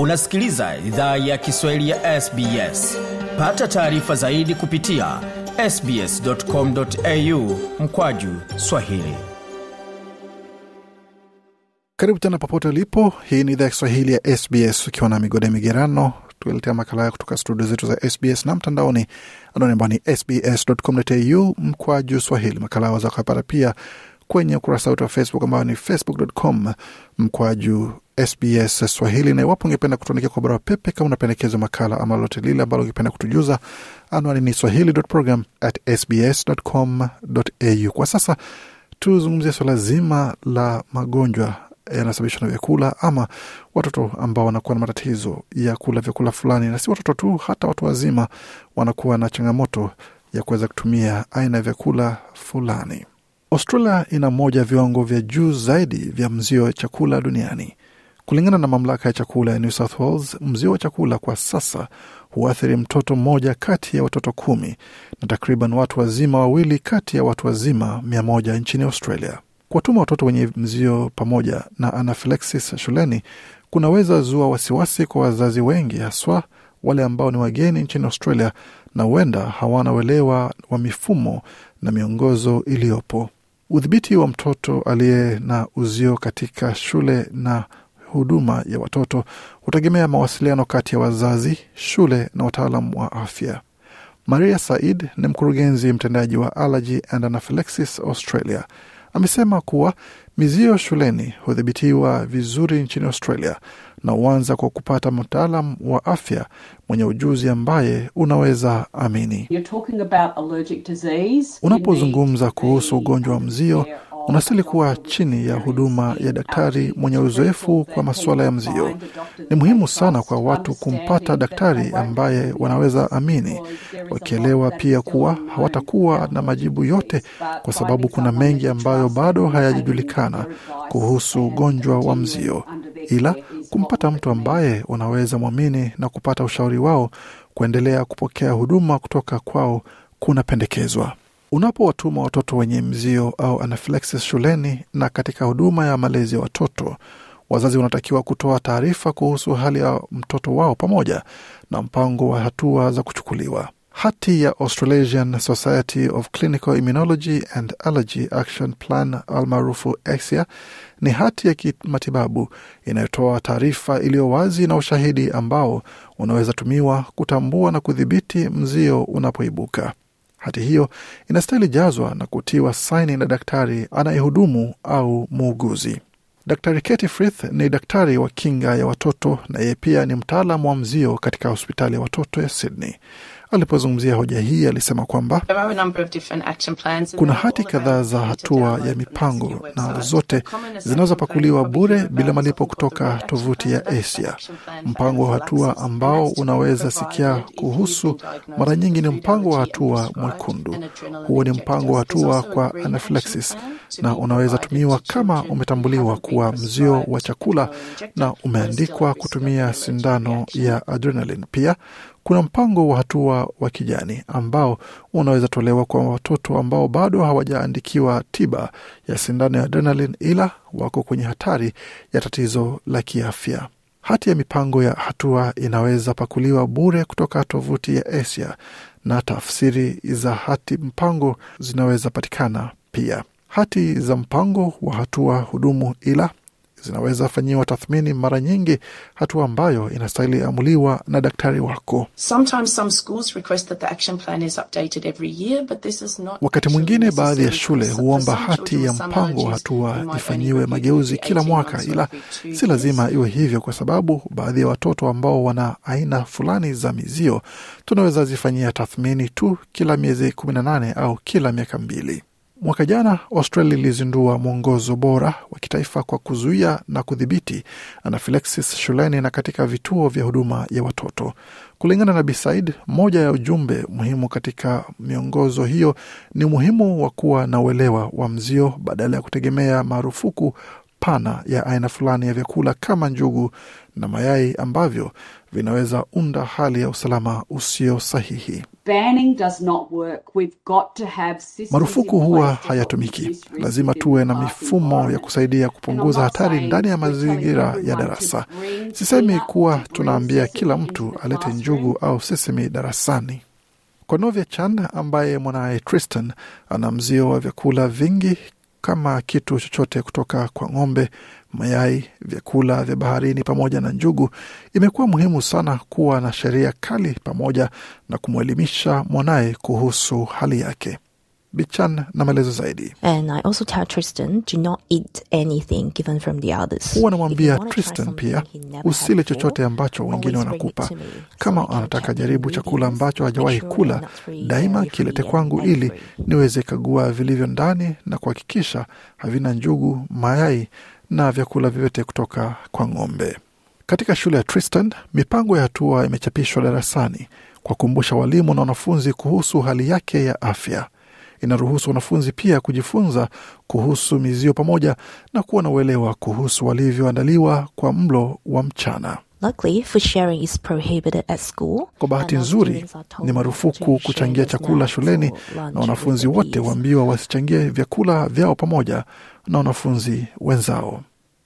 unasikiliza idhaa ya kiswahili ya sbs pata taarifa zaidi kupitia sbscomau mkwaju swahili. Karibu tena popote ulipo. Hii ni idhaa ya kiswahili ya sbs ukiwa na migode migerano. Tueletea makala ya kutoka studio zetu za sbs na mtandaoni. Anaone ambao ni sbs.com.au mkwaju swahili. Makala waweza kupata pia kwenye ukurasa wetu wa facebook ambao ni facebook.com mkwaju sbs swahili na iwapo ungependa kutuandikia kwa barua pepe kama unapendekezo makala ama lolote lile ambalo ungependa kutujuza anwani ni swahili.program@sbs.com.au. kwa sasa tuzungumzia swala zima la magonjwa yanasababishwa na vyakula ama watoto ambao wanakuwa na matatizo ya kula vyakula fulani, na si watoto tu, hata watu wazima wanakuwa na changamoto ya kuweza kutumia aina ya vyakula fulani. Australia ina moja ya viwango vya juu zaidi vya mzio chakula duniani. Kulingana na mamlaka ya chakula ya New South Wales, mzio wa chakula kwa sasa huathiri mtoto mmoja kati ya watoto kumi na takriban watu wazima wawili kati ya watu wazima mia moja nchini Australia. Kuwatuma watoto wenye mzio pamoja na anaphylaxis shuleni kunaweza zua wasiwasi kwa wazazi wengi, haswa wale ambao ni wageni nchini Australia na huenda hawana uelewa wa mifumo na miongozo iliyopo. Udhibiti wa mtoto aliye na uzio katika shule na huduma ya watoto hutegemea mawasiliano kati ya wazazi, shule na wataalam wa afya. Maria Said ni mkurugenzi mtendaji wa Allergy and Anaphylaxis Australia. Amesema kuwa mizio shuleni hudhibitiwa vizuri nchini Australia na huanza kwa kupata mtaalam wa afya mwenye ujuzi ambaye unaweza amini. Unapozungumza kuhusu ugonjwa wa mzio, unastahili kuwa chini ya huduma ya daktari mwenye uzoefu kwa masuala ya mzio. Ni muhimu sana kwa watu kumpata daktari ambaye wanaweza amini, wakielewa pia kuwa hawatakuwa na majibu yote, kwa sababu kuna mengi ambayo bado hayajajulikana kuhusu ugonjwa wa mzio, ila kumpata mtu ambaye unaweza mwamini na kupata ushauri wao kuendelea kupokea huduma kutoka kwao kunapendekezwa. Unapowatuma watoto wenye mzio au anaphylaxis shuleni na katika huduma ya malezi ya watoto, wazazi wanatakiwa kutoa taarifa kuhusu hali ya mtoto wao pamoja na mpango wa hatua za kuchukuliwa. Hati ya Australasian Society of Clinical Immunology and Allergy Action Plan almaarufu ACIA ni hati ya kimatibabu inayotoa taarifa iliyo wazi na ushahidi ambao unaweza tumiwa kutambua na kudhibiti mzio unapoibuka. Hati hiyo inastahili jazwa na kutiwa saini na daktari anayehudumu au muuguzi. Daktari Katie Frith ni daktari wa kinga ya watoto na yeye pia ni mtaalam wa mzio katika hospitali ya watoto ya Sydney. Alipozungumzia hoja hii alisema kwamba kuna hati kadhaa za hatua ya mipango na zote zinazopakuliwa bure bila malipo kutoka tovuti ya Asia. Mpango wa hatua ambao unaweza sikia kuhusu mara nyingi ni mpango wa hatua mwekundu. Huo ni mpango wa hatua kwa anaphylaxis na unaweza tumiwa kama umetambuliwa kuwa mzio wa chakula na umeandikwa kutumia sindano ya adrenaline. Pia kuna mpango wa hatua wa kijani ambao unaweza tolewa kwa watoto ambao bado hawajaandikiwa tiba ya sindano ya adrenaline, ila wako kwenye hatari ya tatizo la kiafya. Hati ya mipango ya hatua inaweza pakuliwa bure kutoka tovuti ya Asia na tafsiri za hati mpango zinaweza patikana pia. Hati za mpango wa hatua hudumu ila zinaweza fanyiwa tathmini mara nyingi, hatua ambayo inastahili amuliwa na daktari wako. Wakati mwingine, baadhi ya shule huomba hati ya mpango wa hatua ifanyiwe mageuzi kila mwaka, ila si lazima iwe hivyo, kwa sababu baadhi ya watoto ambao wana aina fulani za mizio tunaweza zifanyia tathmini tu kila miezi kumi na nane au kila miaka mbili. Mwaka jana Australia ilizindua mwongozo bora wa kitaifa kwa kuzuia na kudhibiti anaphylaxis shuleni na katika vituo vya huduma ya watoto. Kulingana na Bisaid, moja ya ujumbe muhimu katika miongozo hiyo ni umuhimu wa kuwa na uelewa wa mzio badala ya kutegemea marufuku pana ya aina fulani ya vyakula kama njugu na mayai ambavyo vinaweza unda hali ya usalama usio sahihi. Banning does not work. We've got to have systems Marufuku huwa hayatumiki. Lazima tuwe na mifumo ya kusaidia kupunguza hatari ndani ya mazingira ya darasa. Sisemi kuwa tunaambia kila mtu alete njugu au sesemi darasani. Kwa Novia Chan ambaye mwanaye Tristan ana mzio wa vyakula vingi kama kitu chochote kutoka kwa ng'ombe, mayai, vyakula vya baharini pamoja na njugu, imekuwa muhimu sana kuwa na sheria kali pamoja na kumwelimisha mwanaye kuhusu hali yake. Bichan na maelezo zaidi. And I also tell Tristan, do not eat anything given from the others. Huwa If namwambia you wanna try Tristan pia usile chochote ambacho wengine wanakupa. Kama anataka jaribu chakula ambacho hajawahi kula, daima kilete kwangu ili niweze kagua vilivyo ndani na kuhakikisha havina njugu, mayai na vyakula vyovyote kutoka kwa ng'ombe. Katika shule ya Tristan, mipango ya hatua imechapishwa darasani kwa kukumbusha walimu na wanafunzi kuhusu hali yake ya afya. Inaruhusu wanafunzi pia kujifunza kuhusu mizio pamoja na kuwa na uelewa kuhusu walivyoandaliwa kwa mlo wa mchana. Luckily, food sharing is prohibited at school. Kwa bahati nzuri, ni marufuku kuchangia chakula shuleni na wanafunzi wote waambiwa wasichangie vyakula vyao pamoja na wanafunzi wenzao.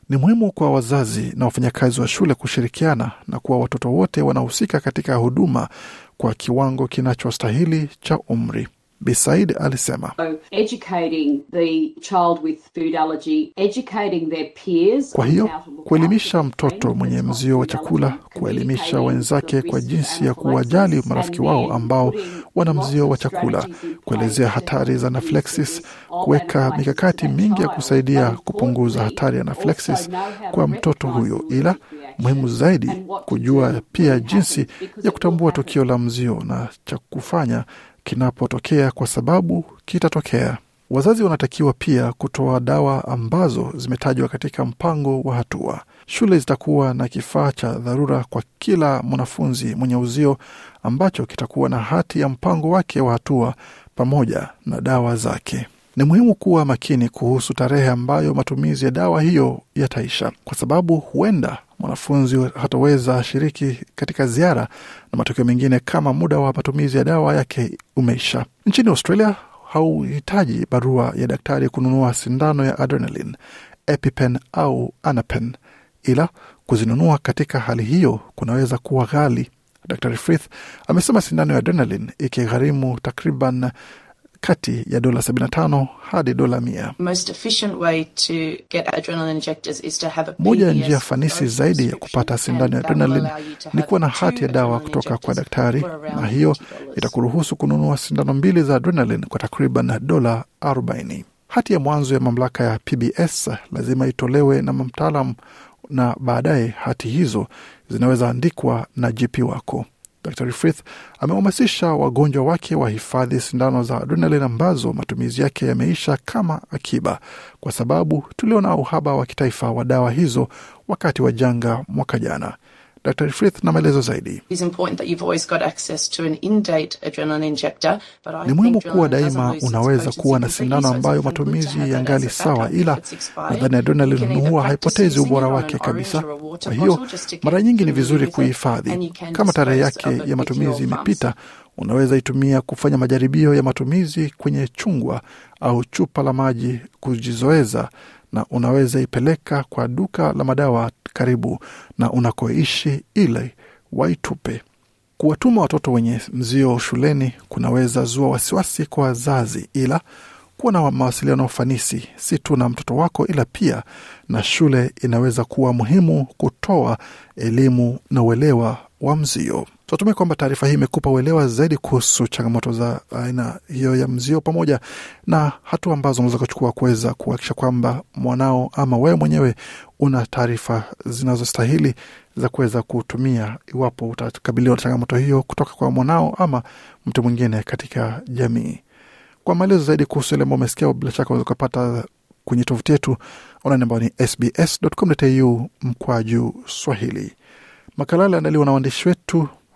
Ni muhimu kwa wazazi na wafanyakazi wa shule kushirikiana na kuwa watoto wote wanahusika katika huduma kwa kiwango kinachostahili cha umri. Bisaid alisema. So educating the child with food allergy, educating their peers. Kwa hiyo kuelimisha mtoto mwenye mzio wa chakula, kuwaelimisha wenzake kwa jinsi ya kuwajali marafiki wao ambao wana mzio wa chakula, kuelezea hatari za of kuweka mikakati mingi ya kusaidia kupunguza hatari ya to kwa mtoto huyo, ila muhimu zaidi kujua pia jinsi ya kutambua tukio la mzio na cha kufanya kinapotokea, kwa sababu kitatokea. Wazazi wanatakiwa pia kutoa dawa ambazo zimetajwa katika mpango wa hatua. Shule zitakuwa na kifaa cha dharura kwa kila mwanafunzi mwenye uzio ambacho kitakuwa na hati ya mpango wake wa hatua pamoja na dawa zake. Ni muhimu kuwa makini kuhusu tarehe ambayo matumizi ya dawa hiyo yataisha, kwa sababu huenda mwanafunzi hataweza shiriki katika ziara na matokeo mengine kama muda wa matumizi ya dawa yake umeisha. Nchini Australia hauhitaji barua ya daktari kununua sindano ya adrenaline, EpiPen au Anapen, ila kuzinunua katika hali hiyo kunaweza kuwa ghali. Dr Frith amesema sindano ya adrenaline ikigharimu takriban kati ya dola 75 hadi dola mia. most efficient way to get adrenaline injectors is to have a Moja ya njia fanisi zaidi ya kupata sindano ya to ni kuwa na hati ya dawa kutoka kwa daktari, na hiyo itakuruhusu kununua sindano mbili za adrenaline kwa takriban dola 40. Hati ya mwanzo ya mamlaka ya PBS lazima itolewe na mtaalam, na baadaye hati hizo zinaweza andikwa na GP wako. Dr Frith amehamasisha wagonjwa wake wahifadhi sindano za adrenaline ambazo matumizi yake yameisha kama akiba, kwa sababu tuliona uhaba wa kitaifa wa dawa hizo wakati wa janga mwaka jana. Dr Frith na maelezo zaidi. It's important that you've always got access to an in-date adrenaline injector, but I Ni muhimu kuwa daima unaweza kuwa na sindano ambayo matumizi ya ngali yangali sawa, ila nadhani adrenaline huwa haipotezi ubora wake kabisa. Kwa hiyo mara nyingi ni vizuri kuihifadhi. Kama tarehe yake ya matumizi imepita, unaweza itumia kufanya majaribio ya matumizi kwenye chungwa au chupa la maji kujizoeza, na unaweza ipeleka kwa duka la madawa karibu na unakoishi ili waitupe. Kuwatuma watoto wenye mzio shuleni kunaweza zua wasiwasi kwa wazazi, ila kuwa na mawasiliano ufanisi si tu na mtoto wako, ila pia na shule inaweza kuwa muhimu kutoa elimu na uelewa wa mzio. Tunatumai kwamba taarifa hii imekupa uelewa zaidi kuhusu changamoto za aina hiyo ya mzio, pamoja na hatua ambazo unaweza kuchukua kuweza kuhakikisha kwamba mwanao ama wewe mwenyewe una taarifa zinazostahili za kuweza kutumia iwapo utakabiliwa na changamoto hiyo kutoka kwa mwanao ama mtu mwingine katika jamii. Kwa maelezo zaidi kuhusu ile ambao umesikia, bila shaka unaweza ukapata kwenye tovuti yetu online ambayo ni sbs.com.au mkwaju Swahili. Makala aliandaliwa na waandishi wetu